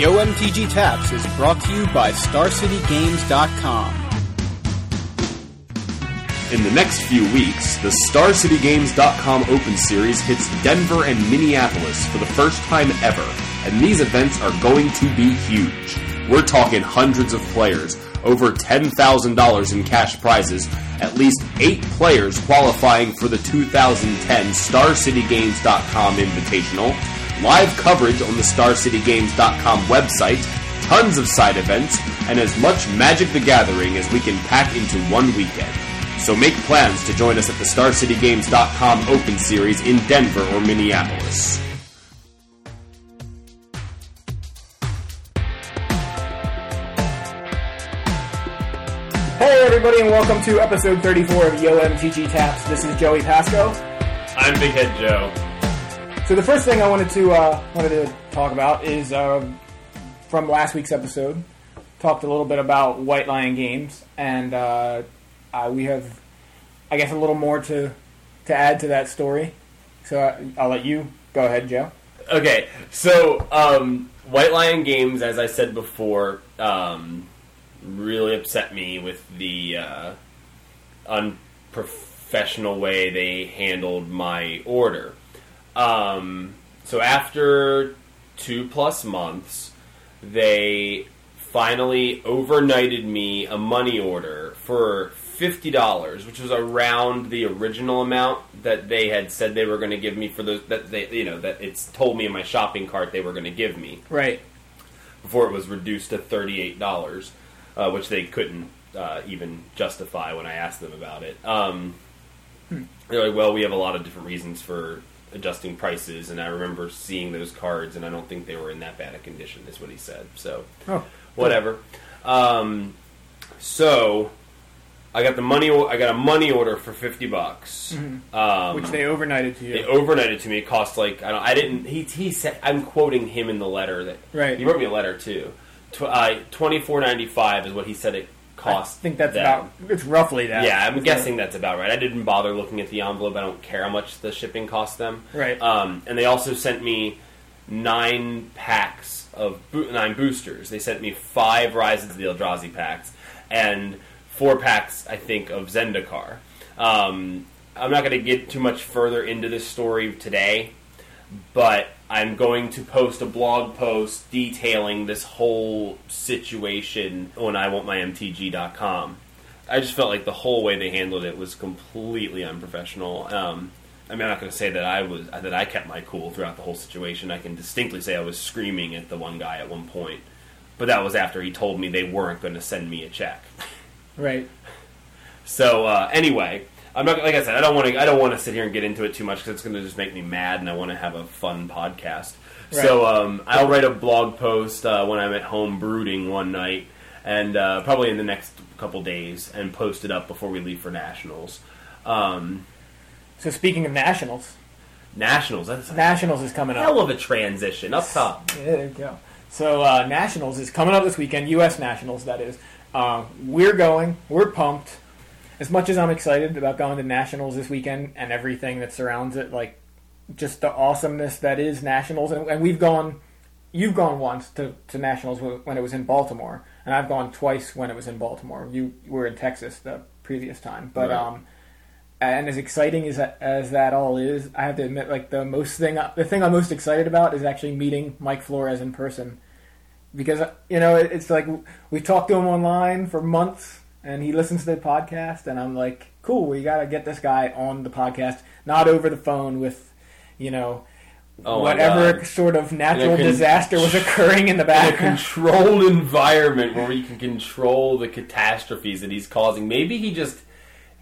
Yo MTG Taps is brought to you by StarCityGames.com. In the next few weeks, the StarCityGames.com Open Series hits Denver and Minneapolis for the first time ever, and these events are going to be huge. We're talking hundreds of players, over $10,000 in cash prizes, at least eight players qualifying for the 2010 StarCityGames.com Invitational, live coverage on the StarCityGames.com website, tons of side events, and as much Magic the Gathering as we can pack into one weekend. So make plans to join us at the StarCityGames.com Open Series in Denver or Minneapolis. Hey everybody and welcome to episode 34 of Yo MTG Taps. This is Joey Pasco. I'm Big Head Joe. So the first thing I wanted to uh, wanted to talk about is uh, from last week's episode. Talked a little bit about White Lion Games, and uh, uh, we have, I guess, a little more to to add to that story. So I, I'll let you go ahead, Joe. Okay, so um, White Lion Games, as I said before, um, really upset me with the uh, unprofessional way they handled my order. Um, so after two plus months, they finally overnighted me a money order for fifty dollars, which was around the original amount that they had said they were going to give me for those that they you know that it's told me in my shopping cart they were going to give me Right. before it was reduced to thirty eight dollars, uh, which they couldn't uh, even justify when I asked them about it. Um, They're like, "Well, we have a lot of different reasons for adjusting prices," and I remember seeing those cards, and I don't think they were in that bad a condition. Is what he said. So Oh, whatever. Um, so I got the money. I got a money order for fifty bucks, um, which they overnighted to you. they overnighted to me. It cost like I don't. I didn't. He he said I'm quoting him in the letter that Right. He wrote me a letter too. Tw- uh, Twenty four ninety five is what he said it I think that's them. about. It's roughly that. Yeah, I'm guessing that's about right. I didn't bother looking at the envelope. I don't care how much the shipping cost them. Right. Um, and they also sent me nine packs of bo- nine boosters. They sent me five Rises of the Eldrazi packs and four packs, I think, of Zendikar. Um, I'm not going to get too much further into this story today, but I'm going to post a blog post detailing this whole situation when I want my MTG.com. I just felt like the whole way they handled it was completely unprofessional. Um, I mean, I'm not going to say that I was that I kept my cool throughout the whole situation. I can distinctly say I was screaming at the one guy at one point, but that was after he told me they weren't going to send me a check. Right. So uh, anyway, I'm not like I said. I don't want to. I don't want to sit here and get into it too much because it's going to just make me mad, and I want to have a fun podcast. So um, I'll write a blog post uh, when I'm at home brooding one night, and uh, probably in the next couple days, and post it up before we leave for nationals. Um, So speaking of nationals, nationals. That's nationals is coming up. hell of a transition up top. Yeah, there you go. So uh, Nationals is coming up this weekend. U.S. Nationals, that is. Uh, we're going. We're pumped. As much as I'm excited about going to Nationals this weekend and everything that surrounds it, like just the awesomeness that is Nationals, and, and we've gone. You've gone once to, to Nationals when it was in Baltimore, and I've gone twice when it was in Baltimore. You were in Texas the previous time, but Right. um, and as exciting as that, as that all is, I have to admit, like the most thing, the thing I'm most excited about is actually meeting Mike Flores in person, because you know it, it's like we talked to him online for months, and he listens to the podcast, and I'm like, cool, we got to get this guy on the podcast, not over the phone with, you know. Oh whatever sort of natural con- disaster was occurring in the In a background. controlled environment where we can control the catastrophes that he's causing. Maybe he just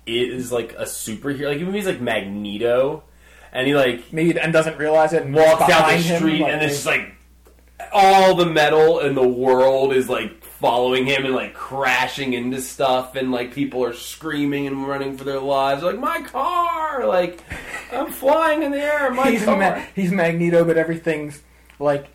is like a superhero. Like maybe he's like Magneto, and he like Maybe and doesn't realize it. And walks down the behind him, street, like, and it's just like all the metal in the world is like following him and like crashing into stuff, and like people are screaming and running for their lives. Like my car, like I'm flying in the air. My he's, car. Ma- he's Magneto, but everything's like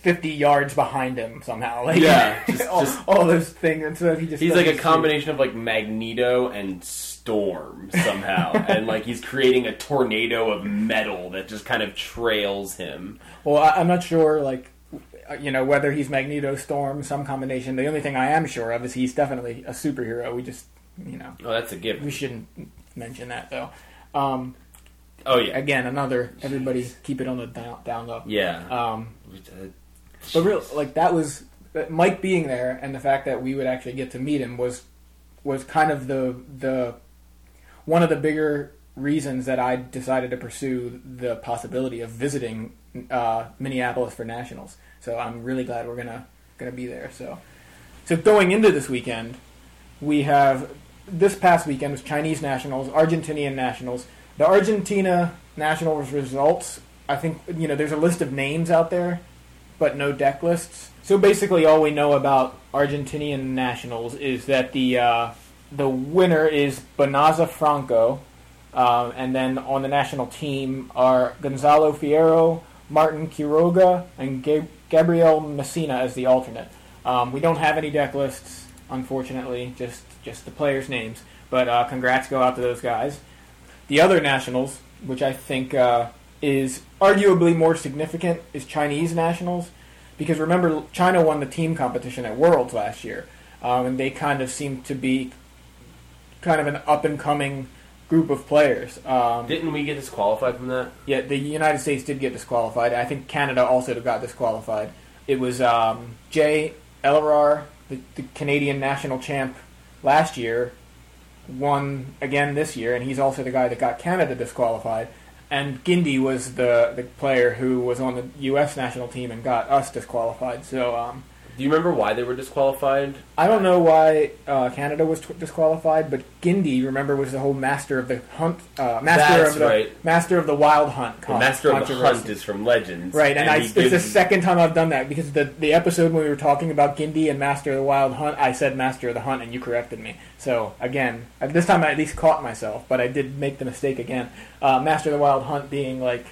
fifty yards behind him somehow. Like Yeah, just- all, just- all those things, and so he just He's like a combination of like Magneto and Storm somehow, and like he's creating a tornado of metal that just kind of trails him. Well, I, I'm not sure like you know, whether he's Magneto, Storm, some combination. The only thing I am sure of is he's definitely a superhero. We just, you know, Oh, that's a gift. we shouldn't mention that though. Um, Oh yeah, again, another everybody keep it on the down, down low. yeah. Um, Uh, but real like that was Mike being there and the fact that we would actually get to meet him was was kind of the the one of the bigger reasons that I decided to pursue the possibility of visiting uh, Minneapolis for nationals. So I'm really glad we're gonna gonna be there. So so going into this weekend, we have this past weekend was Chinese nationals, Argentinian nationals. The Argentina nationals results, I think you know there's a list of names out there, but no deck lists. So basically, all we know about Argentinian nationals is that the uh, the winner is Bonaza Franco, um, and then on the national team are Gonzalo Fierro, Martin Quiroga, and Gabriel Messina as the alternate. Um, we don't have any deck lists, unfortunately, just just the players' names. But uh, congrats go out to those guys. The other nationals, which I think uh, is arguably more significant, is Chinese nationals, because remember China won the team competition at Worlds last year, um, and they kind of seem to be kind of an up and coming group of players. Um, Didn't we get disqualified from that? yeah, the United States did get disqualified. I think Canada also got disqualified. It was um, Jay Elarar, the, the Canadian national champ last year, won again this year, and he's also the guy that got Canada disqualified. And Gindy was the, the player who was on the U.S. national team and got us disqualified. So um, Do you remember why they were disqualified? I don't know why uh, Canada was t- disqualified, but Gindy, remember, was the whole master of the hunt, uh, master That's of the right. master of the wild hunt. The con- Master of the controversy. Hunt is from Legends, Right, and, I, he it's the second time I've done that because the the episode when we were talking about Gindy and Master of the Wild Hunt, I said Master of the Hunt, and you corrected me. So again, uh, this time I at least caught myself, but I did make the mistake again. Uh, Master of the Wild Hunt being like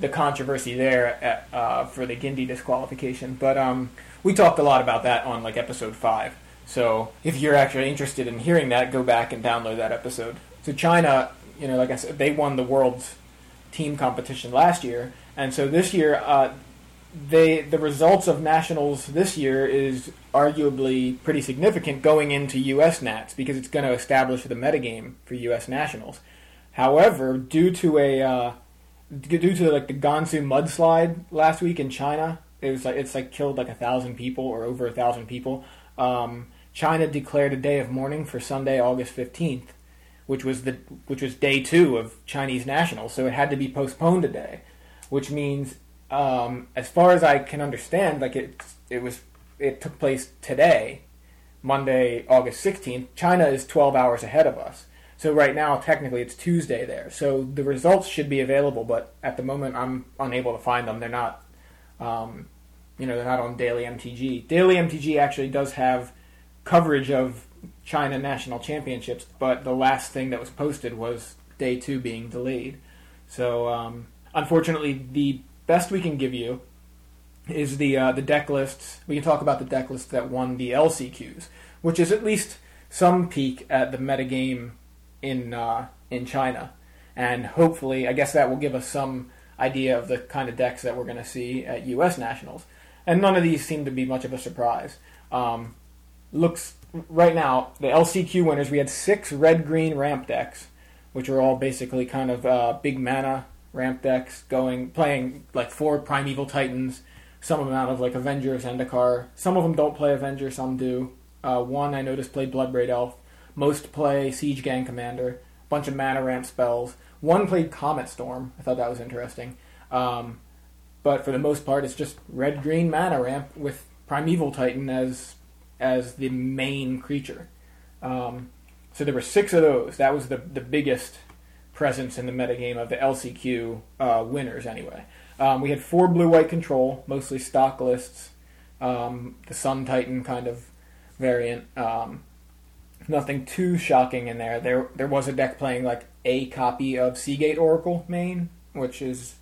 the controversy there at, uh, for the Gindy disqualification, but um, we talked a lot about that on like episode five. So if you're actually interested in hearing that, go back and download that episode. So China, you know, like I said, they won the world's team competition last year, and so this year, uh, they the results of nationals this year is arguably pretty significant going into U.S. Nats because it's going to establish the metagame for U.S. nationals. However, due to a uh, due to like the Gansu mudslide last week in China, it was like it's like killed like a thousand people or over a thousand people. Um, China declared a day of mourning for Sunday, August fifteenth, which was the which was day two of Chinese nationals, so it had to be postponed a day, which means, um, as far as I can understand, like it it was it took place today, Monday, August sixteenth. China is twelve hours ahead of us. So right now, technically, it's Tuesday there. So the results should be available, but at the moment, I'm unable to find them. They're not, um, you know, they're not on Daily MTG. Daily MTG actually does have coverage of China national championships, but the last thing that was posted was day two being delayed. So um, unfortunately, the best we can give you is the uh, the deck lists. We can talk about the deck lists that won the LCQs, which is at least some peek at the metagame in uh, in China, and hopefully, I guess that will give us some idea of the kind of decks that we're going to see at U.S. nationals. And none of these seem to be much of a surprise. Um, looks right now the LCQ winners. We had six red green ramp decks, which are all basically kind of uh, big mana ramp decks going playing like four primeval titans. Some of them out of like Avenger, Zendikar. Some of them don't play Avenger, some do. Uh, one I noticed played Bloodbraid Elf. Most play Siege Gang Commander. Bunch of mana ramp spells. One played Comet Storm. I thought that was interesting. Um, but for the most part, it's just red green mana ramp with Primeval Titan as as the main creature. Um, so there were six of those. That was the the biggest presence in the metagame of the LCQ uh, winners, anyway. Um, we had four blue white control, mostly stock lists. Um, the Sun Titan kind of variant. Um, nothing too shocking in there. There there was a deck playing like a copy of Sea Gate Oracle main, which is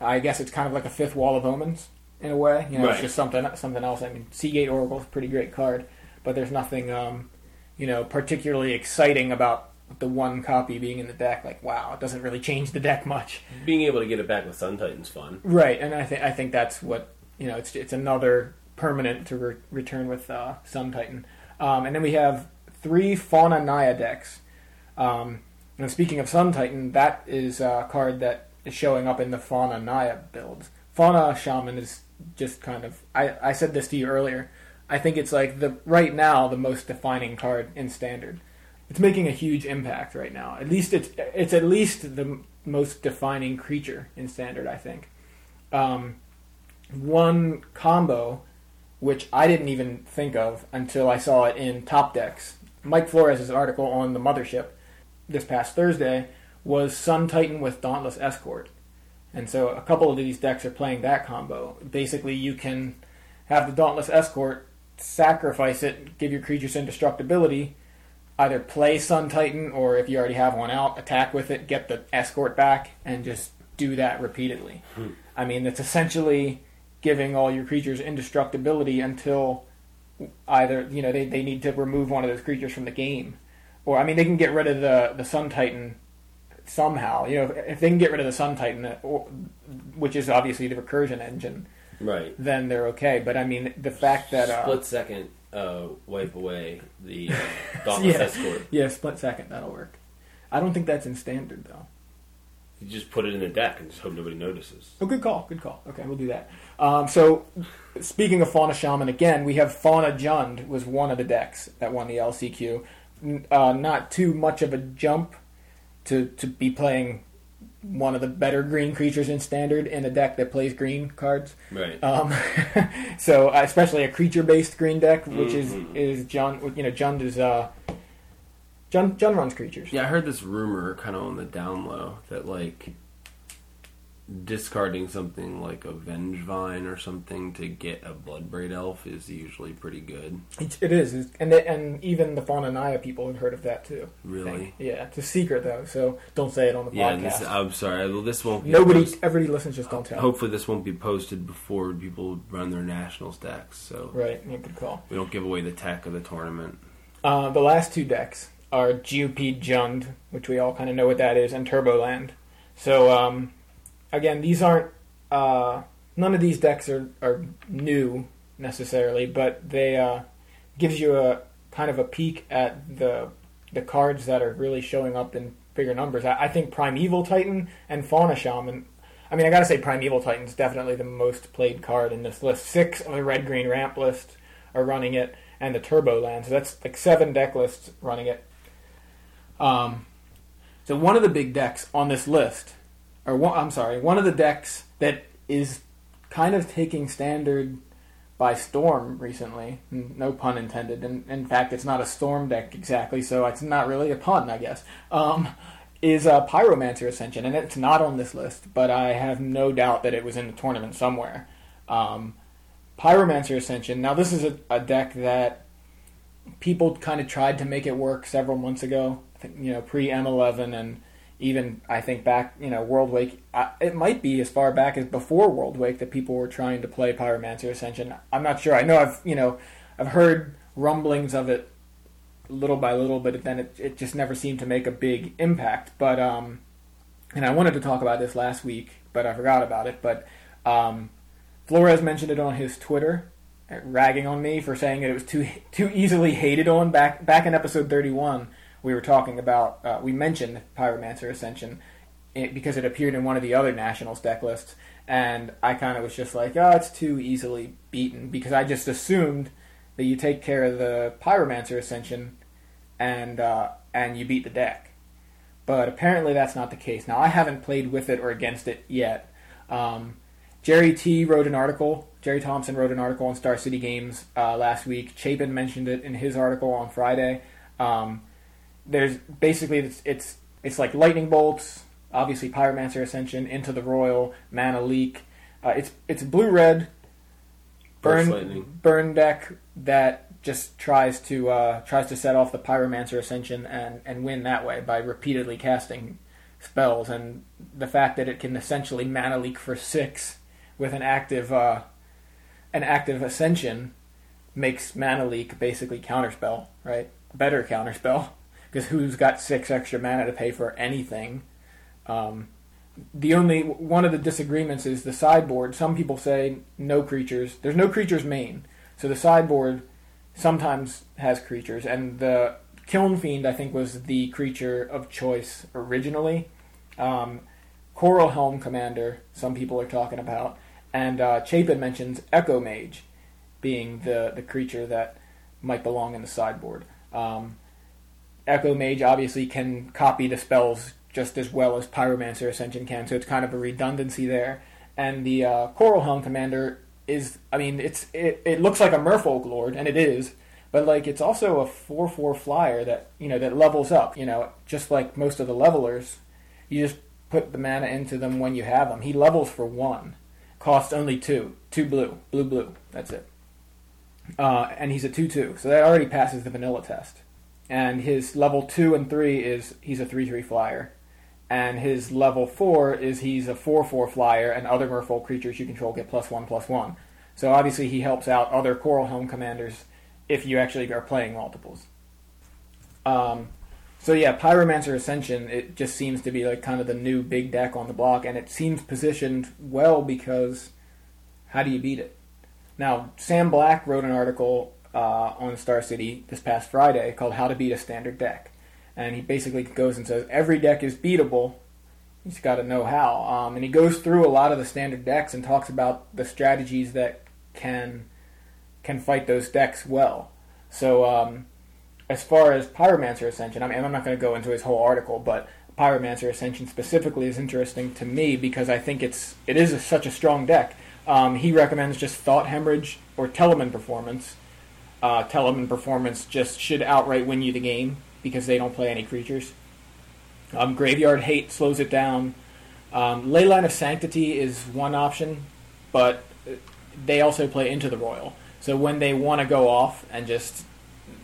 I guess it's kind of like a fifth wall of omens in a way. You know, Right. it's just something something else. I mean, Sea Gate Oracle is a pretty great card, but there's nothing um, you know particularly exciting about the one copy being in the deck. Like, wow, it doesn't really change the deck much. Being able to get it back with Sun Titan's fun. Right, and I think I think that's what you know, it's it's another permanent to re- return with uh, Sun Titan. Um, and then we have three Fauna Naya decks. Um, and speaking of Sun Titan, that is a card that is showing up in the Fauna Naya builds. Fauna Shaman is just kind of. I, I said this to you earlier. I think it's like the right now the most defining card in Standard. It's making a huge impact right now. At least it's it's at least the most defining creature in Standard. I think. Um, one combo, which I didn't even think of until I saw it in Top Decks. Mike Flores' article on the Mothership this past Thursday was Sun Titan with Dauntless Escort. And so a couple of these decks are playing that combo. Basically, you can have the Dauntless Escort, sacrifice it, give your creatures indestructibility, either play Sun Titan or if you already have one out, attack with it, get the Escort back, and just do that repeatedly. Hmm. I mean, it's essentially giving all your creatures indestructibility until either, you know, they, they need to remove one of those creatures from the game. Or, I mean, they can get rid of the, the Sun Titan somehow. You know, if, if they can get rid of the Sun Titan, uh, or, which is obviously the recursion engine, Right. then they're okay. But I mean, the fact that uh, Split second, uh, wipe away the uh, Dauntless yeah, Escort. yeah, split second that'll work. I don't think that's in standard though. You just put it in the deck and just hope nobody notices. Oh, good call, good call. Okay, we'll do that. Um, so, speaking of Fauna Shaman again, we have Fauna Jund was one of the decks that won the LCQ. Uh, not too much of a jump to to be playing one of the better green creatures in standard in a deck that plays green cards. Right. Um, so uh, especially a creature-based green deck, which Mhm. is is Jund. You know, Jund is uh, Jund, Jund runs creatures. Yeah, I heard this rumor kind of on the down low that like discarding something like a Vengevine or something to get a Bloodbraid Elf is usually pretty good. It, it is, and they, and even the Fauna Naya people had heard of that too. Really? Yeah, it's a secret though, so don't say it on the Yeah, podcast. this, I'm sorry. Well, this won't. Be Nobody, post- everybody listens. Just don't tell. hopefully, this won't be posted before people run their nationals decks, so Right, yeah, good call. we don't give away the tech of the tournament. Uh, the last two decks are GOP Jund, which we all kind of know what that is, and Turboland. So um, again, these aren't uh, none of these decks are, are new necessarily, but they uh, gives you a kind of a peek at the the cards that are really showing up in bigger numbers. I, I think Primeval Titan and Fauna Shaman. I mean, I gotta say, Primeval Titan is definitely the most played card in this list. Six of the red green ramp list are running it, and the Turbo Land. So that's like seven deck lists running it. Um, so one of the big decks on this list, or one, I'm sorry, one of the decks that is kind of taking standard by storm recently. No pun intended. And in fact, it's not a storm deck exactly, so it's not really a pun, I guess. Um, is uh, Pyromancer Ascension, and it's not on this list, but I have no doubt that it was in the tournament somewhere. Um, Pyromancer Ascension. Now, this is a, a deck that people kind of tried to make it work several months ago. I think, you know, pre M11 and even I think back, you know, Worldwake. I, it might be as far back as before Worldwake that people were trying to play Pyromancer Ascension. I'm not sure. I know I've you know I've heard rumblings of it little by little, but then it it just never seemed to make a big impact. But um, and I wanted to talk about this last week, but I forgot about it. But um, Flores mentioned it on his Twitter, ragging on me for saying that it was too too easily hated on. Back back in episode 31, we were talking about uh, we mentioned Pyromancer Ascension it, because it appeared in one of the other Nationals deck lists, and I kind of was just like, oh, it's too easily beaten because I just assumed that you take care of the Pyromancer Ascension and uh, and you beat the deck. But apparently that's not the case. Now I haven't played with it or against it yet. Um, Jerry T wrote an article. Jerry Thompson wrote an article on Star City Games uh, last week. Chapin mentioned it in his article on Friday. Um, there's basically it's, it's it's like lightning bolts, obviously Pyromancer Ascension, into the Roil, Mana Leak. Uh, it's it's blue red burn burn deck that just tries to uh, tries to set off the Pyromancer Ascension and and win that way by repeatedly casting spells. And the fact that it can essentially mana leak for six with an active uh, an active ascension makes mana leak basically counterspell right? Better counterspell because who's got six extra mana to pay for anything um, the only one of the disagreements is the sideboard. Some people say no creatures. There's no creatures main, so the sideboard sometimes has creatures, and the Kiln Fiend I think was the creature of choice originally. Um, Coralhelm Commander, some people are talking about, and uh, Chapin mentions Echo Mage being the the creature that might belong in the sideboard. Um, Echo Mage obviously can copy the spells just as well as Pyromancer Ascension can, so it's kind of a redundancy there. And the uh, Coralhelm Commander is, I mean, it's it, it looks like a Merfolk Lord, and it is, but like it's also a four four flyer that you know that levels up. You know, just like most of the levelers, you just put the mana into them when you have them. He levels for one, costs only two, two blue, blue blue. That's it. Uh, and he's a two two, so that already passes the vanilla test. And his level two and three is he's a three three flyer, and his level four is he's a four four flyer, and other merfolk creatures you control get plus one plus one. So obviously he helps out other Coralhelm commanders if you actually are playing multiples. Um, so yeah, Pyromancer Ascension it just seems to be like kind of the new big deck on the block, and it seems positioned well because how do you beat it? Now Sam Black wrote an article uh, on Star City this past Friday called "How to Beat a Standard Deck," and he basically goes and says every deck is beatable. He's got to know how, um, and he goes through a lot of the standard decks and talks about the strategies that can can fight those decks well. So um, as far as Pyromancer Ascension, I mean, I'm not going to go into his whole article, but Pyromancer Ascension specifically is interesting to me because I think it's it is a, such a strong deck. Um, he recommends just Thought Hemorrhage or Telemin Performance. Uh, Telemin Performance just should outright win you the game because they don't play any creatures. Um, Graveyard Hate slows it down. Um, Leyline of Sanctity is one option, but they also play into the Roil. So when they want to go off and just,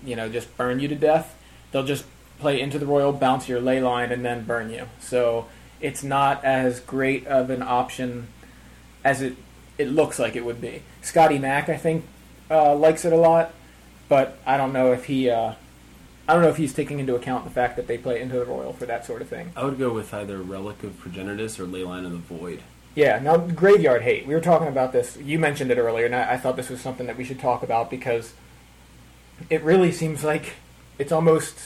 you know, just burn you to death, they'll just play into the Roil, bounce your Leyline, and then burn you. So it's not as great of an option as it it looks like it would be. Scotty Mack, I think, uh, likes it a lot, but I don't know if he. Uh, I don't know if he's taking into account the fact that they play into the Roil for that sort of thing. I would go with either Relic of Progenitus or Leyline of the Void. Yeah, now graveyard hate. We were talking about this. You mentioned it earlier, and I, I thought this was something that we should talk about because it really seems like it's almost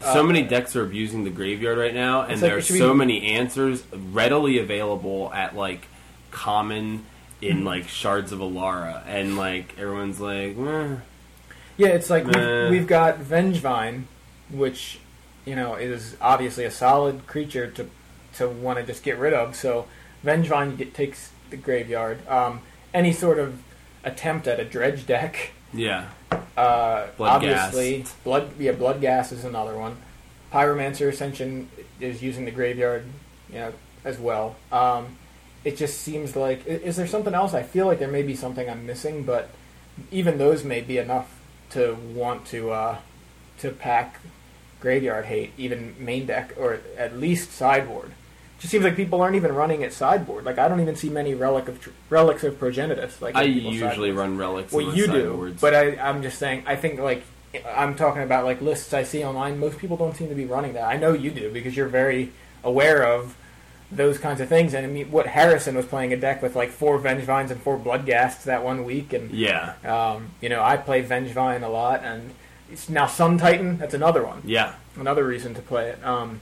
So Uh, many decks are abusing the graveyard right now, and like, there are so we- many answers readily available at like common in like shards of Alara, and like everyone's like, eh. Yeah. It's like Nah. we've, we've got Vengevine, which you know is obviously a solid creature to to want to just get rid of. So Vengevine get, takes the graveyard. Um, any sort of attempt at a dredge deck. yeah, Uh, Blood obviously, gas. blood. Yeah, Bloodghast is another one. Pyromancer Ascension is using the graveyard, you know, as well. Um, it just seems like is there something else? I feel like there may be something I'm missing, but even those may be enough to want to uh, to pack graveyard hate, even main deck or at least sideboard. It Just seems like people aren't even running it sideboard. Like I don't even see many relic of tr- relics of progenitus. Like I usually sideboards. run relics. Well, you do, but I, I'm just saying. I think like I'm talking about like lists I see online. Most people don't seem to be running that. I know you do because you're very aware of those kinds of things. And I mean, what Harrison was playing a deck with like four Vengevines and four Bloodghasts that one week, and yeah, um, you know I play Vengevine a lot, and it's now Sun Titan. That's another one, yeah. another reason to play it. Um,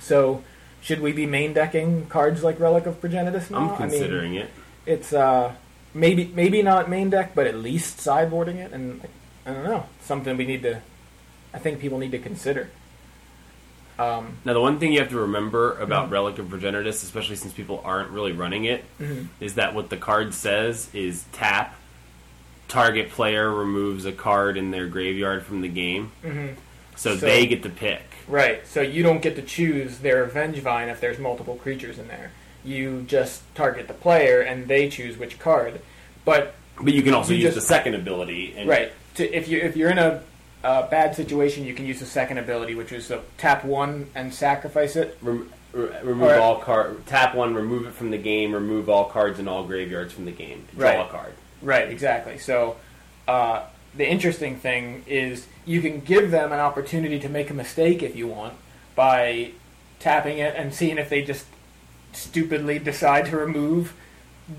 so. Should we be main decking cards like Relic of Progenitus now? I'm I mean, considering it. it's uh maybe maybe not main deck, but at least sideboarding it, and I don't know something we need to. I think people need to consider. Um, Now, the one thing you have to remember about Mhm. Relic of Progenitus, especially since people aren't really running it, is Mhm. that what the card says is tap, target player removes a card in their graveyard from the game, mhm. so, So- they get to pick. Right, so you don't get to choose their Vengevine if there's multiple creatures in there. You just target the player, and they choose which card. But But you can also You use just- the second ability. And right, to, if you if you're in a uh, bad situation, you can use the second ability, which is tap one and sacrifice it. Rem- re- remove Alright. all card. Tap one. Remove it from the game. Remove all cards in all graveyards from the game. Draw Right. a card. Right, exactly. So uh, the interesting thing is you can give them an opportunity to make a mistake if you want by tapping it and seeing if they just stupidly decide to remove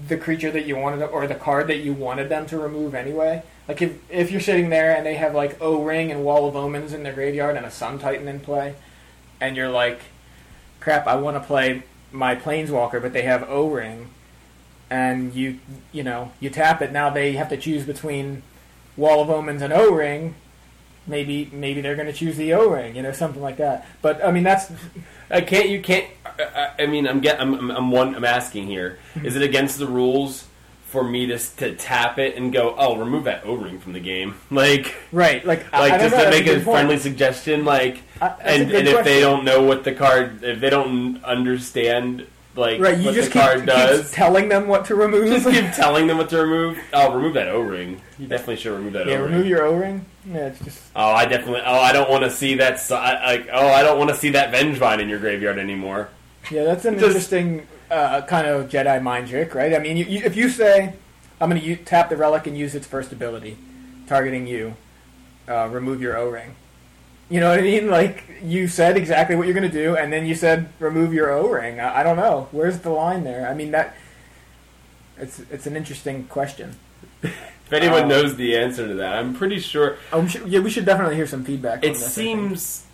the creature that you wanted or the card that you wanted them to remove anyway. Like if if you're sitting there and they have like O Ring and Wall of Omens in their graveyard and a Sun Titan in play, and you're like, crap, I want to play my Planeswalker, but they have O Ring, and you you know you tap it. Now they have to choose between Wall of Omens and O Ring. Maybe maybe they're going to choose the O Ring, you know, something like that. But I mean that's I can't. You can't. I, I mean, I'm get. I'm. I'm. I'm, one, I'm asking here. Hmm. Is it against the rules for me to to tap it and go? Oh, remove that O ring from the game. Like, right. Like like I just know, to make a a friendly suggestion. Like, uh, I- and and if they don't know what the card, if they don't understand like Right, you what just the keep, card keep does. telling them what to remove. Just keep telling them what to remove. Oh, remove that O ring. You definitely should remove that yeah, O ring. remove your O ring. Yeah, it's just Oh, I definitely. Oh, I don't want to see that. Like, oh, I don't want to see that Vengevine in your graveyard anymore. yeah, that's an Just- interesting uh, kind of Jedi mind trick, right? I mean, you, you, if you say, "I'm going to tap the relic and use its first ability, targeting you, uh, remove your O ring," you know what I mean? Like you said exactly what you're going to do, and then you said remove your O ring. I, I don't know. Where's the line there? I mean that. It's it's an interesting question. If anyone Oh. knows the answer to that, I'm pretty sure. Oh, yeah, we should definitely hear some feedback. on It this, seems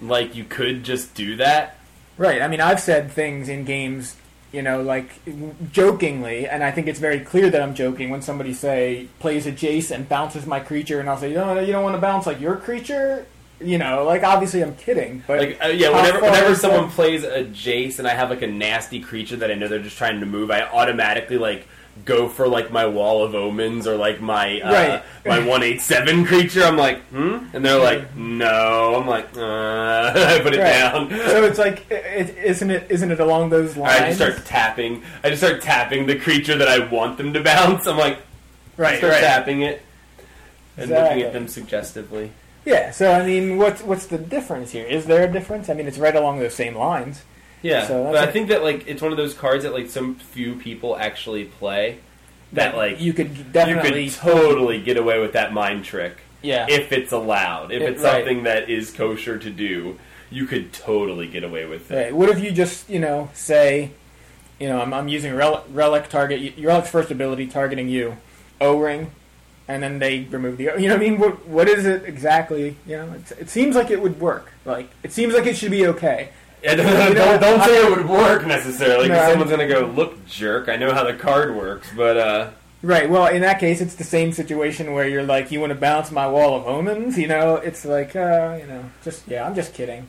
like you could just do that. Right. I mean, I've said things in games, you know, like jokingly, and I think it's very clear that I'm joking when somebody say plays a Jace and bounces my creature, and I'll say, no, no, you don't want to bounce like your creature. You know, like obviously I'm kidding, but Like, uh, yeah, whenever, whenever someone plays a Jace and I have like a nasty creature that I know they're just trying to move, I automatically like go for like my Wall of Omens or like my uh, Right. my one eight seven creature. I'm like, hmm, and they're like, no. I'm like, uh, I put it Right. down. so it's like, it, isn't it? Isn't it along those lines? I just start tapping. I just start tapping the creature that I want them to bounce. I'm like, right, start right. tapping it and Exactly. looking at them suggestively. Yeah. So I mean, what's what's the difference here? Is there a difference? I mean, it's right along those same lines. Yeah, So but I think that like it's one of those cards that like some few people actually play. That like you could you definitely, could totally get away with that mind trick yeah. if it's allowed. If It- it's right. something that is kosher to do, you could totally get away with it. Right. What if you just, you know, say, you know, I'm, I'm using relic, relic target, your relic's first ability targeting you, O ring, and then they remove the, O- you know what I mean? What what is it exactly? You know, it's, it seems like it would work. Like it seems like it should be okay. You don't, don't say it would work necessarily because No, someone's gonna go, "Look, jerk! I know how the card works." But uh, Right. Well, in that case, it's the same situation where you're like, you want to bounce my wall of omens. You know, it's like, uh, you know, just yeah, I'm just kidding,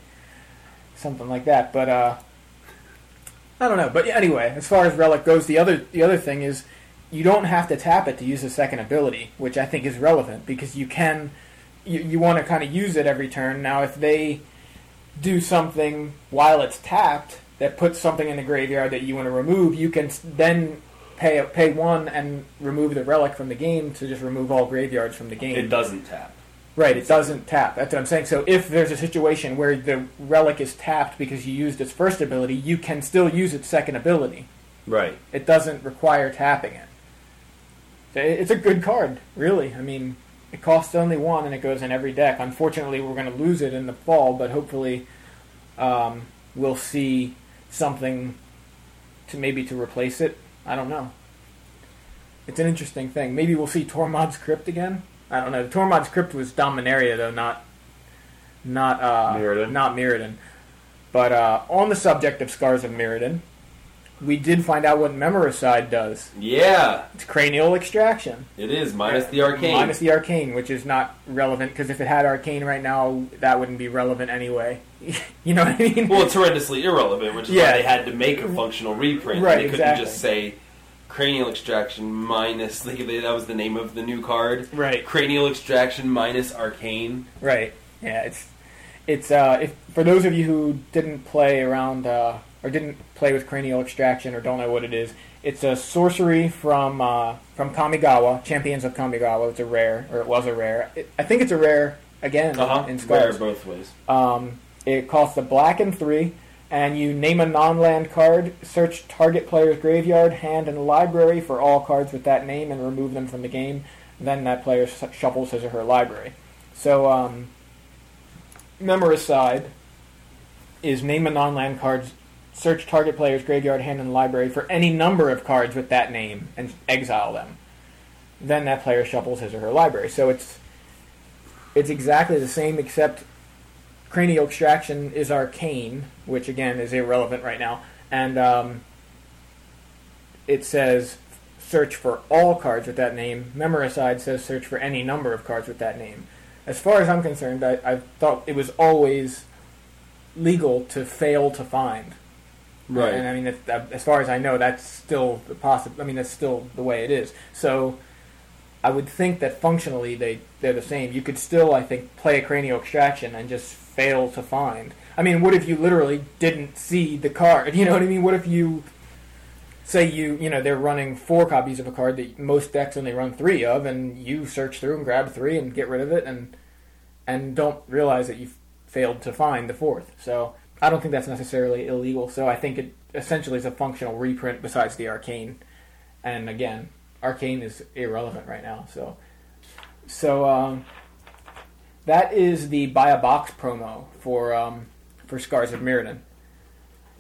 something like that. But uh, I don't know. But anyway, as far as relic goes, the other the other thing is you don't have to tap it to use a second ability, which I think is relevant because you can you, you want to kind of use it every turn. Now, if they do something while it's tapped that puts something in the graveyard that you want to remove, you can then pay pay one and remove the relic from the game to just remove all graveyards from the game. it doesn't tap. Right, it doesn't tap. That's what I'm saying. So if there's a situation where the relic is tapped because you used its first ability, you can still use its second ability. Right. It doesn't require tapping it- It's a good card, really. I mean, it costs only one and it goes in every deck. Unfortunately, we're going to lose it in the fall, but hopefully um, we'll see something to maybe to replace it. I don't know. It's an interesting thing. Maybe we'll see Tormod's Crypt again. I don't know. Tormod's Crypt was Dominaria though, not not uh, Mirrodin. not Mirrodin. But uh, on the subject of Scars of Mirrodin, we did find out what Memoricide does. Yeah, It's cranial extraction. it is minus the arcane. Minus the arcane, which is not relevant because if it had arcane right now, that wouldn't be relevant anyway. you know what I mean? Well, it's horrendously irrelevant, which is Yeah. why they had to make a functional reprint. Right, They couldn't exactly. just say cranial extraction minus. Like that was the name of the new card. right. Cranial extraction minus arcane. Right. Yeah, it's it's uh if for those of you who didn't play around uh or didn't play with cranial extraction or don't know what it is, it's a sorcery from uh from Kamigawa, Champions of Kamigawa. It's a rare or it was a rare. It, I think it's a rare again Uh huh. in Rare both ways. Um it costs a black and 3 and you name a non-land card, search target player's graveyard, hand, and library for all cards with that name, and remove them from the game. Then that player shuffles his or her library. So, um, Memoricide is name a non-land card, search target player's graveyard, hand, and library for any number of cards with that name and exile them. Then that player shuffles his or her library. So it's it's exactly the same, except cranial extraction is arcane, which again is irrelevant right now, and um, it says search for all cards with that name. Memoricide says search for any number of cards with that name. As far as I'm concerned, I, I thought it was always legal to fail to find. Right. And I mean, that, uh, as far as I know, that's still the possible. I mean, that's still the way it is. So, I would think that functionally they they're the same. You could still, I think, play a cranial extraction and just fail to find. I mean, what if you literally didn't see the card? You know what I mean? What if you say you you know they're running four copies of a card that most decks only run three of, and you search through and grab three and get rid of it, and and don't realize that you failed to find the fourth. So I don't think that's necessarily illegal. So I think it essentially is a functional reprint besides the arcane. And again, arcane is irrelevant right now. So so um, that is the buy a box promo for um, for Scars of Mirrodin.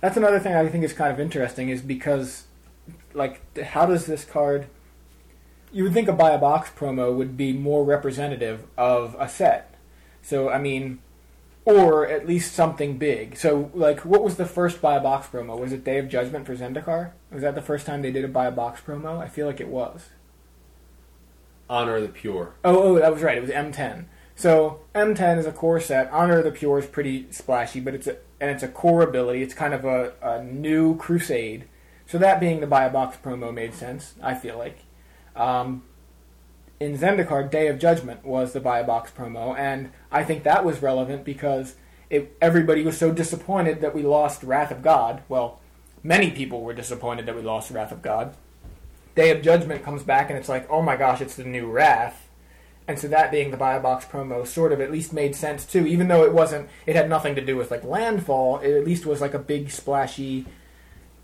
That's another thing I think is kind of interesting is because like how does this card you would think a buy a box promo would be more representative of a set. So I mean or at least something big. So, like, what was the first buy a box promo? Was it Day of Judgment for Zendikar? Was that the first time they did a buy a box promo? I feel like it was. Honor the Pure. Oh, oh, that was right. It was M10. So M10 is a core set. Honor of the Pure is pretty splashy, but it's a and it's a core ability. It's kind of a, a new crusade. So that being the buy a box promo made sense. I feel like. Um, in Zendikar, Day of Judgment was the buy a box promo, and I think that was relevant because it, everybody was so disappointed that we lost Wrath of God. Well, many people were disappointed that we lost Wrath of God. Day of Judgment comes back, and it's like, oh my gosh, it's the new Wrath. And so that being the buy a box promo sort of at least made sense too, even though it wasn't, it had nothing to do with like landfall. It at least was like a big splashy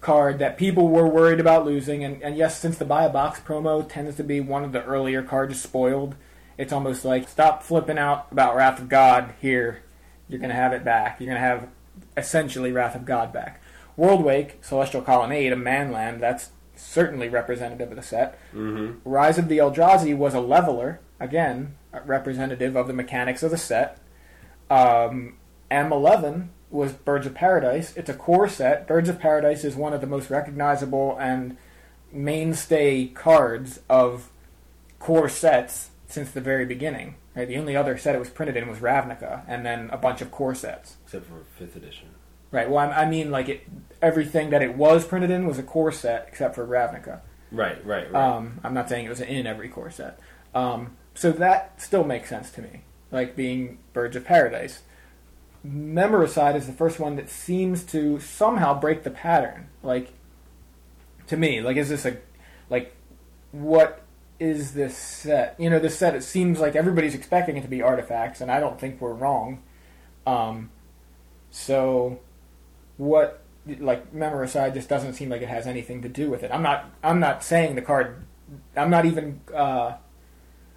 card that people were worried about losing. And, and yes, since the buy a box promo tends to be one of the earlier cards spoiled, it's almost like stop flipping out about Wrath of God here. You're going to have it back. You're going to have essentially Wrath of God back. Worldwake, Celestial Colonnade, a manland, that's certainly representative of the set. Mm-hmm. Rise of the Eldrazi was a leveler, again, representative of the mechanics of the set. Um, M11 was Birds of Paradise. It's a core set. Birds of Paradise is one of the most recognizable and mainstay cards of core sets since the very beginning. Right? The only other set it was printed in was Ravnica, and then a bunch of core sets. Except for fifth edition. Right. Well, I I mean, like it, everything that it was printed in was a core set except for Ravnica. Right, right, right. Um, I'm not saying it was in every core set. Um, so that still makes sense to me, like being Birds of Paradise. Memoricide is the first one that seems to somehow break the pattern. Like, to me, like, is this a, like, what is this set? You know, this set, it seems like everybody's expecting it to be artifacts, and I don't think we're wrong. Um, so, what, like, Memoricide just doesn't seem like it has anything to do with it. I'm not, I'm not saying the card, I'm not even, uh,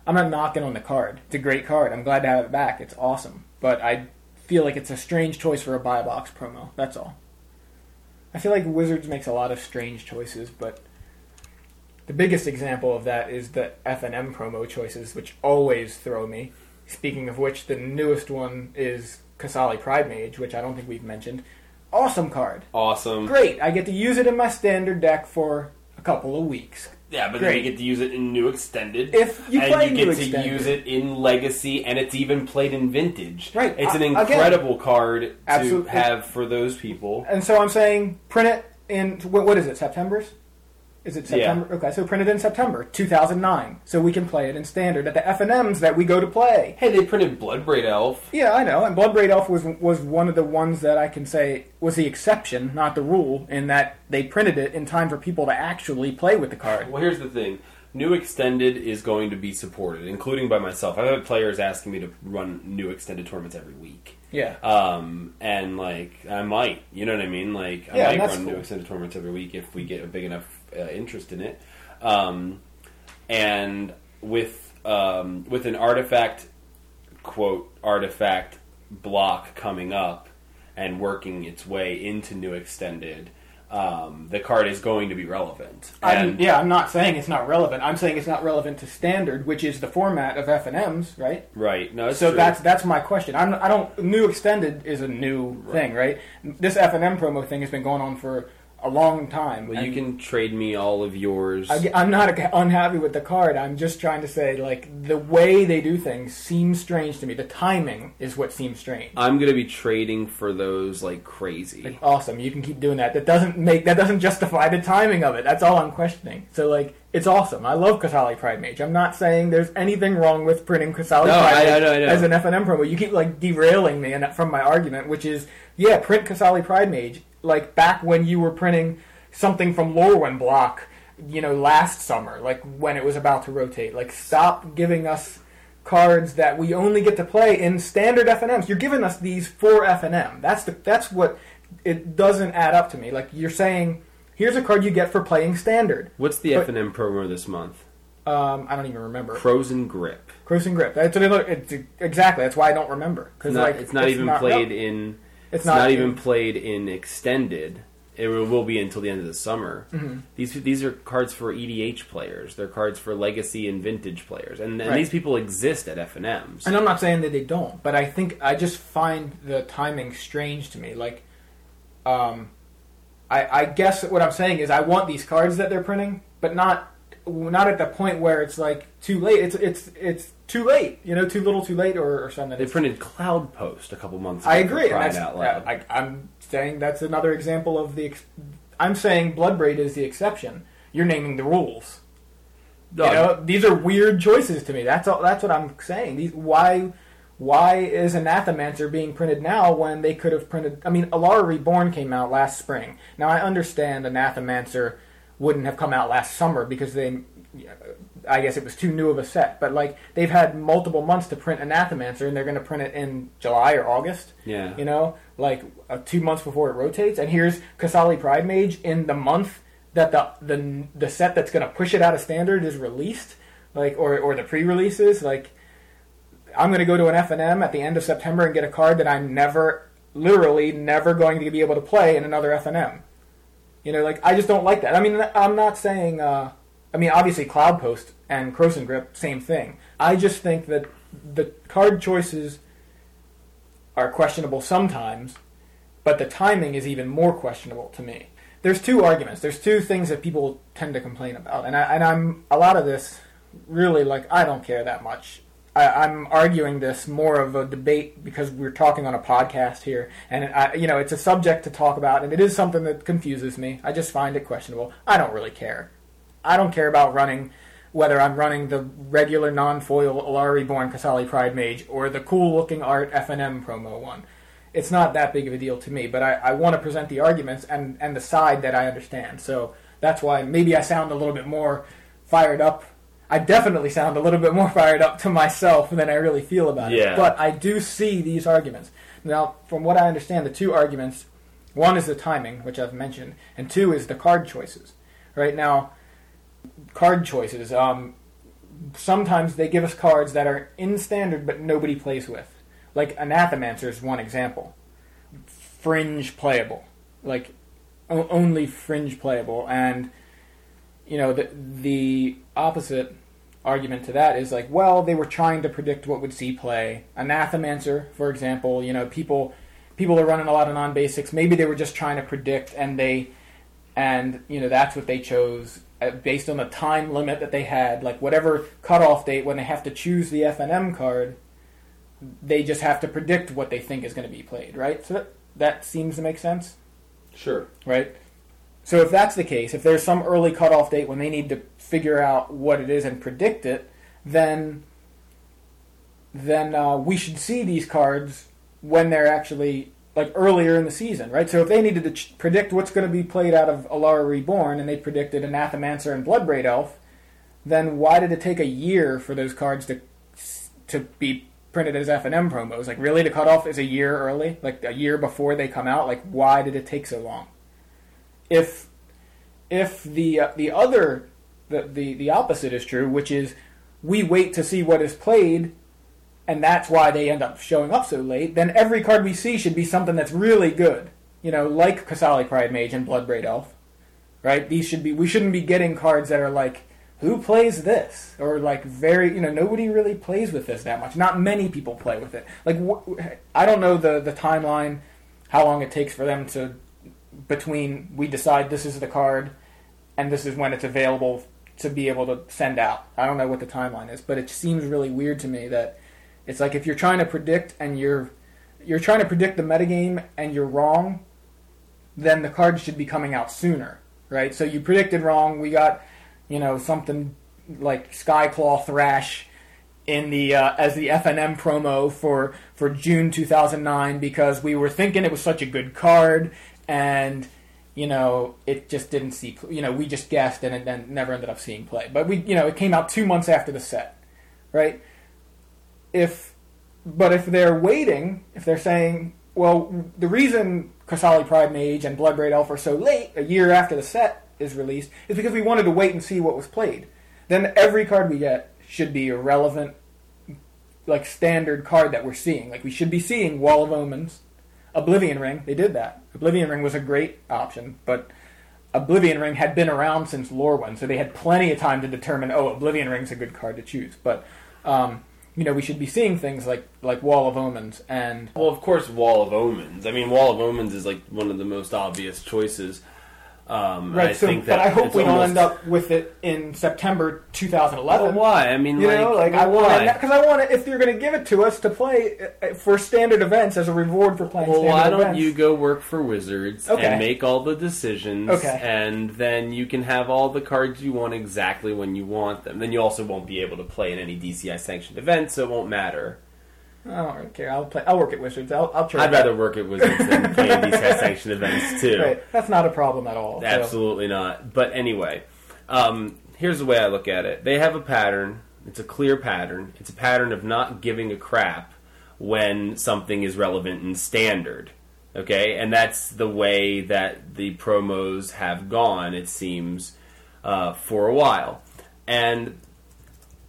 I'm not knocking on the card. It's a great card. I'm glad to have it back. It's awesome. But I feel like it's a strange choice for a buy box promo. That's all. I feel like Wizards makes a lot of strange choices, but the biggest example of that is the F and M promo choices, which always throw me. Speaking of which, the newest one is Qasali Pridemage, which I don't think we've mentioned. Awesome card. awesome. Great. I get to use it in my standard deck for a couple of weeks. Yeah, but then you get to use it in New Extended. If you and play you get to Extended. use it in Legacy, and it's even played in Vintage. Right. It's an Uh, again, incredible card to absolutely. have for those people. And so I'm saying print it in what, what is it? September's? Is it Yeah. September? Okay, so print it in September 2009, so we can play it in standard at the F and M's that we go to play. Hey, they printed Bloodbraid Elf. Yeah, I know. And Bloodbraid Elf was was one of the ones that I can say was the exception, not the rule, in that they printed it in time for people to actually play with the card. Well, here's the thing. New Extended is going to be supported, including by myself. I've had players asking me to run New Extended tournaments every week. Yeah. Um, and like I might, you know what I mean? Like I Yeah, might run new extended tournaments every week if we get a big enough uh, interest in it. Um, and with um, with an artifact quote artifact block coming up, and working its way into new extended, um, the card is going to be relevant. I'm, yeah, I'm not saying it's not relevant. I'm saying it's not relevant to standard, which is the format of F and M's, right? right, no, it's So true. that's that's my question. I'm, I don't new extended is a new thing, right? This F and M promo thing has been going on for a long time. Well, you and can trade me all of yours. I, am not unhappy with the card. I'm just trying to say, like the way they do things seems strange to me. The timing is what seems strange. I'm going to be trading for those like crazy. Awesome, you can keep doing that. That doesn't make that doesn't justify the timing of it. That's all I'm questioning. So like, it's awesome. I love Qasali Pridemage. I'm not saying there's anything wrong with printing Qasali No, Pride I- Mage I know, I know. as an FNM promo. You keep like derailing me from my argument, which is yeah, print Qasali Pridemage like back when you were printing something from Lorwyn block, you know, last summer, like when it was about to rotate. Like stop giving us cards that we only get to play in standard FNMs. You're giving us these for FNM. That's the that's what it doesn't add up to me. Like you're saying, here's a card you get for playing standard. What's the But- F and M promo this month? Um, I don't even remember. Krosan Grip. Krosan grip. That's another. It's exactly. That's why I don't remember because like it's not even played no, in. It's not, not, even played in extended. It will be until the end of the summer. Mm-hmm. These these are cards for EDH players. They're cards for legacy and vintage players, and, and Right. these people exist at F and M's. And I'm not saying that they don't, but I think I just find the timing strange to me. Like, um, I, I guess what I'm saying is I want these cards that they're printing, but not not at the point where it's like too late. It's it's it's too late. You know, too little, too late, or, or something. They printed Cloudpost a couple months. ago. I agree. crying that's- out loud. Uh, I, I'm saying that's another example of the. Ex- I'm saying Bloodbraid is the exception. You're naming the rules. No, You know, these are weird choices to me. That's all. That's what I'm saying. These why why is Anathemancer being printed now when they could have printed? I mean, Alara Reborn came out last spring. Now I understand Anathemancer wouldn't have come out last summer because they. I guess it was too new of a set, but like they've had multiple months to print Anathemancer, and they're going to print it in July or August. Yeah. you know, like uh, two months before it rotates. And here's Qasali Pridemage in the month that the the the set that's going to push it out of standard is released, like or or the pre-releases. Like I'm going to go to an F and M at the end of September and get a card that I'm never, literally never going to be able to play in another F and M. You know, like I just don't like that. I mean, I'm not saying. Uh, I mean, obviously, Cloudpost and Krosan Grip, same thing. I just think that the card choices are questionable sometimes, but the timing is even more questionable to me. There's two arguments. There's two things that people tend to complain about, and I, and I'm a lot of this really like I don't care that much. I, I'm arguing this more of a debate because we're talking on a podcast here, and I, you know it's a subject to talk about, and it is something that confuses me. I just find it questionable. I don't really care. I don't care about running whether I'm running the regular non-foil Alara Reborn Qasali Pridemage or the cool-looking art FNM promo one. It's not that big of a deal to me, but I, I want to present the arguments and, and the side that I understand. So that's why maybe I sound a little bit more fired up. I definitely sound a little bit more fired up to myself than I really feel about it. Yeah. But I do see these arguments. Now, from what I understand, the two arguments one is the timing, which I've mentioned, and two is the card choices. Right now, card choices. Um, sometimes they give us cards that are in standard but nobody plays with. Like Anathemancer is one example. Fringe playable, like o- only fringe playable, and you know the the opposite argument to that is like, well, they were trying to predict what would see play. Anathemancer, for example, you know people people are running a lot of non basics. Maybe they were just trying to predict, and they and you know that's what they chose uh, based on the time limit that they had like whatever cutoff date when they have to choose the fnm card they just have to predict what they think is going to be played right so that, that seems to make sense sure. right so if that's the case if there's some early cutoff date when they need to figure out what it is and predict it then then uh, we should see these cards when they're actually like earlier in the season, right? So if they needed to ch- predict what's going to be played out of Alara Reborn, and they predicted Anathemancer and Bloodbraid Elf, then why did it take a year for those cards to to be printed as F and M promos? Like, really, the cutoff is a year early, like a year before they come out. Like, why did it take so long? If if the uh, the other the, the the opposite is true, which is we wait to see what is played and that's why they end up showing up so late, then every card we see should be something that's really good. You know, like Qasali Pridemage and Bloodbraid Elf. Right? These should be we shouldn't be getting cards that are like who plays this or like very you know nobody really plays with this that much not many people play with it like wh- i don't know the the timeline how long it takes for them to between we decide this is the card and this is when it's available to be able to send out. I don't know what the timeline is but it seems really weird to me that it's like if you're trying to predict and you're you're trying to predict the metagame and you're wrong then the cards should be coming out sooner right? So you predicted wrong. We got you know, something like Skyclaw Thrash in the uh, as the FNM promo for for June 2009 because we were thinking it was such a good card and you know it just didn't see you know we just guessed and it then never ended up seeing play but we you know it came out 2 months after the set right if but if they're waiting if they're saying well the reason Qasali Pridemage and Bloodbraid Elf are so late a year after the set is released is because we wanted to wait and see what was played. Then every card we get should be a relevant, like standard card that we're seeing. Like we should be seeing Wall of Omens, Oblivion Ring. They did that. Oblivion Ring was a great option, but Oblivion Ring had been around since Lorwyn, so they had plenty of time to determine. Oh, Oblivion Ring's a good card to choose. But um, you know, we should be seeing things like like Wall of Omens and Well, of course, Wall of Omens. I mean, Wall of Omens is like one of the most obvious choices. Um, right. I so, but I hope we don't almost- end up with it in September 2011. Well, why? I mean, You like, know, like I want because I want to. If you're going to give it to us to play uh, for standard events as a reward for playing Well, why don't events, you go work for Wizards Okay. and make all the decisions, Okay. and then you can have all the cards you want exactly when you want them. Then you also won't be able to play in any DCI sanctioned events, so it won't matter. I don't really care. I'll play. I'll work at Wizards. I'll. I'll trade. I'd rather work at Wizards than play in DCI sanctioned events too. Right. That's not a problem at all. So- Absolutely not. But anyway, um, here's the way I look at it. They have a pattern. It's a clear pattern. It's a pattern of not giving a crap when something is relevant and standard. Okay, and that's the way that the promos have gone. It seems uh, for a while, and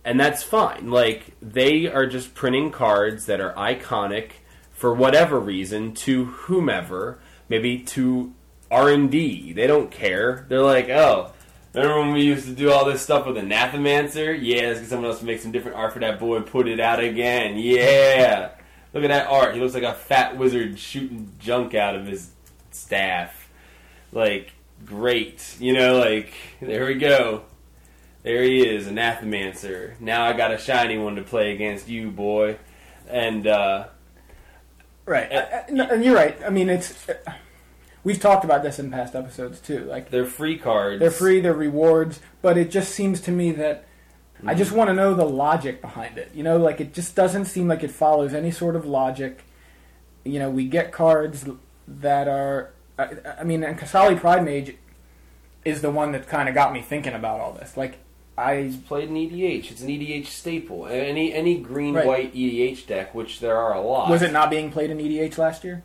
and that's fine. Like they are just printing cards that are iconic for whatever reason to whomever, maybe to R and D. They don't care. They're like, oh, remember when we used to do all this stuff with Anathemancer? Yeah, let's get someone else to make some different art for that boy and put it out again. Yeah, look at that art. He looks like a fat wizard shooting junk out of his staff. Like great, you know. Like there we go. There he is, Anathemancer. Now I got a shiny one to play against you, boy. And uh, Right. I- I- and you're right. I mean, it's. uh, We've talked about this in past episodes too. Like they're free cards. they're free, they're rewards, but it just seems to me that I just want to know the logic behind it. You know, like it just doesn't seem like it follows any sort of logic. You know, we get cards that are. I, I mean, and Qasali Pridemage is the one that kind of got me thinking about all this. Like, I It's played an EDH. It's an EDH staple. Any any green Right. white EDH deck, which there are a lot. was it not being played in EDH last year?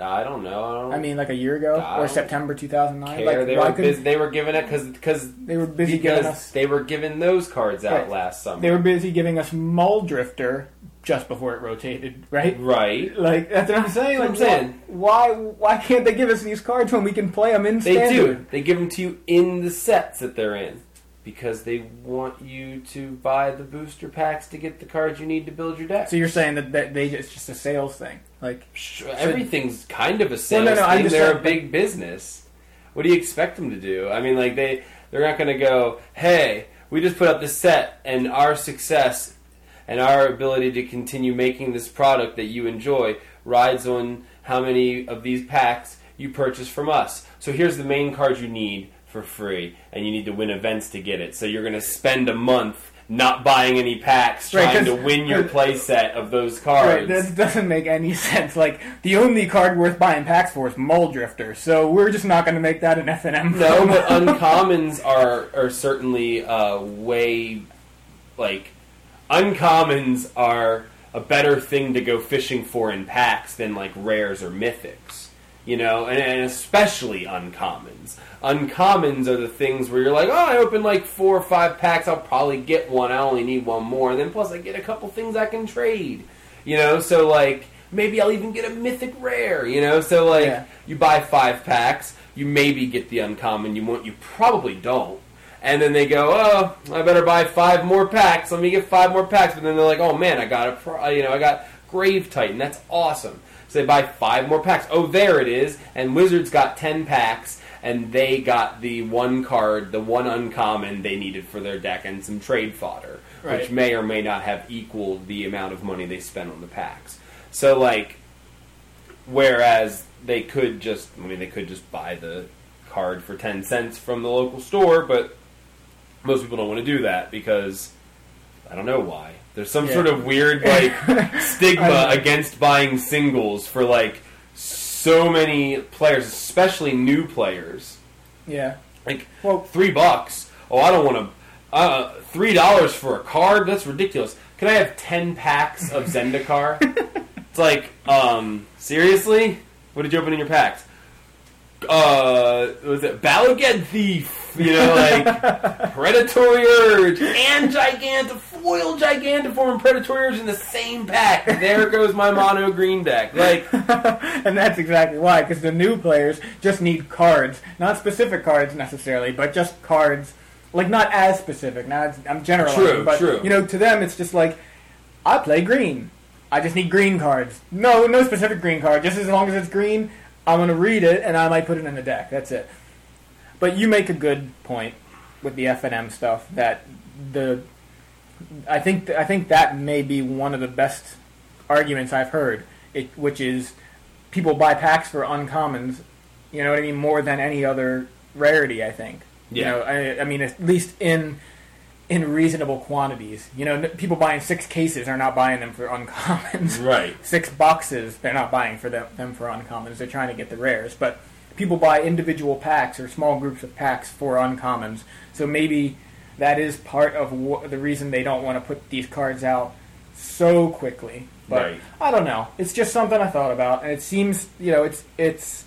I don't know. I don't I mean, like a year ago I or September 2009. Like, they were busy, they were giving it because because they were busy giving us they were giving those cards out Right. last summer. they were busy giving us Muldrifter just before it rotated, right? right. Like that's what I'm saying. Like, what I'm saying. Why, why can't they give us these cards when we can play them in They standard? do. They give them to you in the sets that they're in because they want you to buy the booster packs to get the cards you need to build your deck. So you're saying that, that they it's just a sales thing, like Sure, everything's kind of a sales no, no, I'm thing. They're a big business. What do you expect them to do? I mean, like they they're not going to go, "Hey, we just put up this set, and our success and our ability to continue making this product that you enjoy rides on how many of these packs you purchase from us. So here's the main card you need for free, and you need to win events to get it. So you're going to spend a month." Not buying any packs, Right, trying to win your play set of those cards. right, that doesn't make any sense. Like the only card worth buying packs for is Muldrifter, so we're just not going to make that an FNM. No, but uncommons are are certainly uh, way like uncommons are a better thing to go fishing for in packs than like rares or mythics. You know, and, and especially uncommons. Uncommons are the things where you're like, oh, I open like four or five packs, I'll probably get one. I only need one more, and then plus I get a couple things I can trade. You know, so like maybe I'll even get a mythic rare. You know, so like Yeah. you buy five packs, you maybe get the uncommon you want, you probably don't. And then they go, oh, I better buy five more packs. Let me get five more packs. But then they're like, oh man, I got a, pro- you know, I got Grave Titan. That's awesome. So they buy five more packs. Oh, there it is. And Wizards got ten packs, and they got the one card, the one uncommon they needed for their deck, and some trade fodder, which may or may not have equaled the amount of money they spent on the packs. So like, whereas they could just, I mean, they could just buy the card for ten cents from the local store, but most people don't want to do that because I don't know why. There's some Yeah. sort of weird like stigma against buying singles for like so many players, especially new players. Yeah. Like Well- three bucks. Oh, I don't want to. Uh, three dollars for a card? That's ridiculous. Can I have ten packs of Zendikar? it's like, um, seriously? What did you open in your packs? Uh, was it Bala Ged Thief? You know, like Predatory Urge and Gigantifoil Gigantiform and Predatory Urge in the same pack. There goes my mono green deck. Like, and that's exactly why, because the new players just need cards, not specific cards necessarily, but just cards, like not as specific. Now it's, I'm generalizing, True, but true. you know, to them it's just like, I play green. I just need green cards. No, no specific green card. Just as long as it's green, I'm gonna read it and I might put it in the deck. That's it. But you make a good point with the F and M stuff that the I think I think that may be one of the best arguments I've heard. It, which is people buy packs for uncommons. You know what I mean? More than any other rarity, I think. You Yeah. know, I, I mean, at least in in reasonable quantities. You know, people buying six cases are not buying them for uncommons. right. Six boxes, they're not buying for them, them for uncommons. They're trying to get the rares. But people buy individual packs or small groups of packs for uncommons. So maybe that is part of wh- the reason they don't want to put these cards out so quickly. But Right. I don't know. It's just something I thought about, and it seems you know it's it's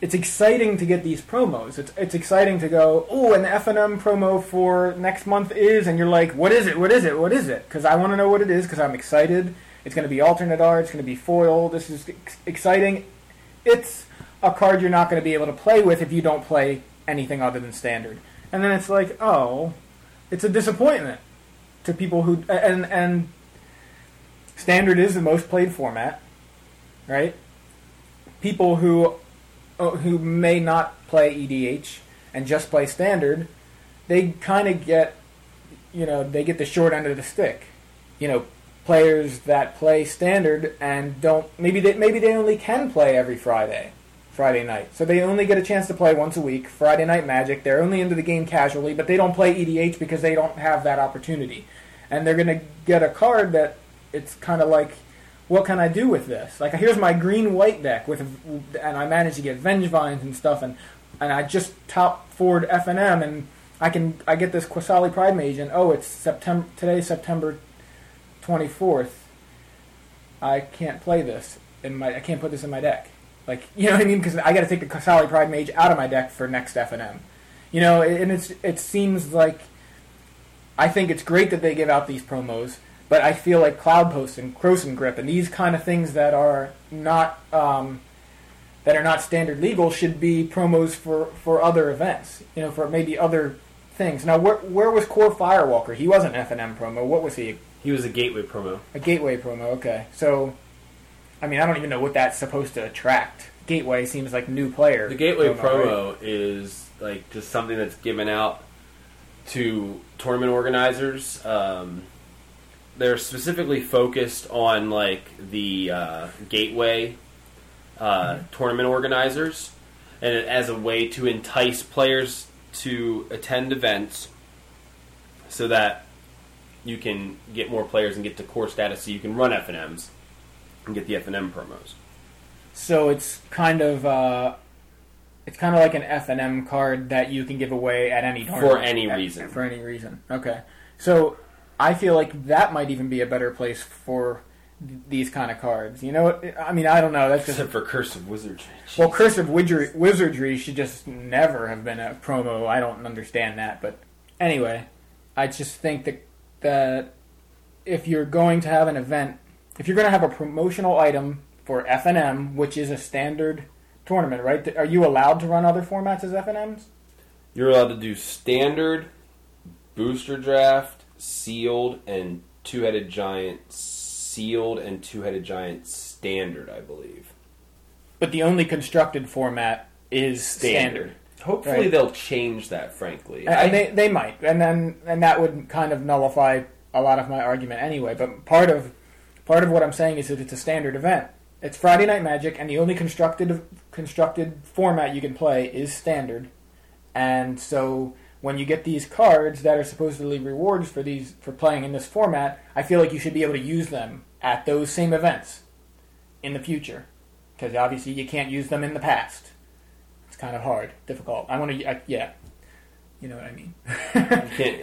it's exciting to get these promos. It's it's exciting to go. Oh, an F and M promo for next month is, and you're like, what is it? What is it? What is it? Because I want to know what it is because I'm excited. It's going to be alternate art. It's going to be foil. This is ex- exciting. It's a card you're not going to be able to play with if you don't play anything other than standard. And then it's like, oh, it's a disappointment to people who and and standard is the most played format, right? People who uh, who may not play EDH and just play standard, they kind of get, you know, they get the short end of the stick. You know, players that play standard and don't maybe they maybe they only can play every Friday, Friday night. So they only get a chance to play once a week. Friday night Magic. They're only into the game casually, but they don't play EDH because they don't have that opportunity. And they're gonna get a card that it's kind of like what can I do with this? Like, here's my green white deck with, and I managed to get Vengevines and stuff, and and I just top forward F and M, and I can I get this Qasali Pridemage, and oh, it's September today's September twenty fourth. I can't play this in my I can't put this in my deck. Like, you know what I mean? Because I got to take the Qasali Pridemage out of my deck for next F and M. You know, and it's it seems like I think it's great that they give out these promos, but I feel like Cloudpost and Krosan Grip and these kind of things that are not um, that are not standard legal should be promos for, for other events. You know, for maybe other things. Now, where where was Kor Firewalker? He wasn't F and M promo. What was he? He was a gateway promo. A Gateway promo. Okay, so I mean, I don't even know what that's supposed to attract. Gateway seems like new player. The gateway right? promo is like just something that's given out to tournament organizers. Um, they're specifically focused on like the uh, gateway uh, tournament organizers, and as a way to entice players to attend events, so that you can get more players and get to core status, so you can run F and get the F and M promos. So it's kind of uh, it's kind of like an F and M card that you can give away at any time. For tournament. any At- reason. For any reason. Okay. So I feel like that might even be a better place for th- these kind of cards. You know, what? I mean, I don't know. That's just Except for Curse of Wizardry. well, Curse of Wizardry, Wizardry should just never have been a promo. I don't understand that, but anyway, I just think that that if you're going to have an event, if you're going to have a promotional item for FNM, which is a standard tournament, right? Are you allowed to run other formats as FNMs? You're allowed to do standard, booster draft, sealed, and two headed giant sealed and two headed giant standard, I believe. But the only constructed format is standard. Hopefully Right. they'll change that, frankly. And I- they they might, and then and that would kind of nullify a lot of my argument anyway. But part of part of what I'm saying is that it's a standard event. It's Friday Night Magic, and the only constructed constructed format you can play is standard. And so when you get these cards that are supposedly rewards for these for playing in this format, I feel like you should be able to use them at those same events in the future, because obviously you can't use them in the past. It's kind of hard, difficult. I want to, yeah, you know what I mean.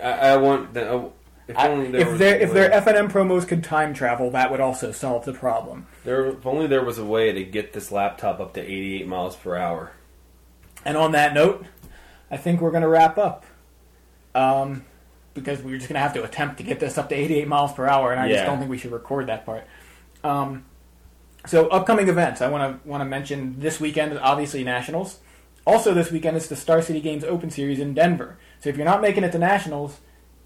I, I want the. If, I- only there if was their a if their FNM promos could time travel, that would also solve the problem. there, if only there was a way to get this laptop up to 88 miles per hour. And on that note, I think we're going to wrap up. Um, because we're just going to have to attempt to get this up to 88 miles per hour, and I just Yeah. don't think we should record that part. Um, so upcoming events, I want to want to mention this weekend is obviously Nationals. Also this weekend is the Star City Games Open Series in Denver. So if you're not making it to Nationals,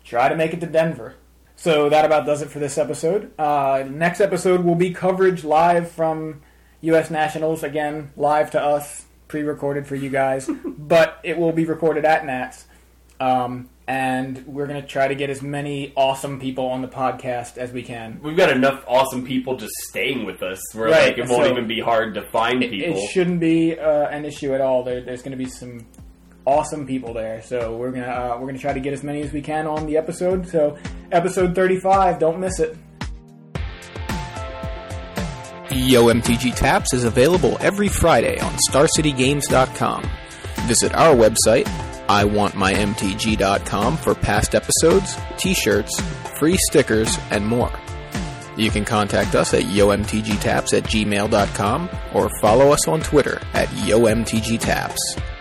try to make it to Denver. So that about does it for this episode. Uh, next episode will be coverage live from U.S. Nationals again, live to us, pre-recorded for you guys, but it will be recorded at Nats. Um, and we're going to try to get as many awesome people on the podcast as we can. We've got enough awesome people just staying with us where Right, like it won't so- even be hard to find It, people. it shouldn't be uh, an issue at all. There, there's going to be some awesome people there, so we're gonna uh, we're gonna try to get as many as we can on the episode. So episode 35, don't miss it. Yo MTG Taps is available every Friday on StarCityGames.com. Visit our website, IWantMyMTG.com, for past episodes, t-shirts, free stickers, and more. You can contact us at YoMTGTaps at gmail.com or follow us on Twitter at YoMTGTaps.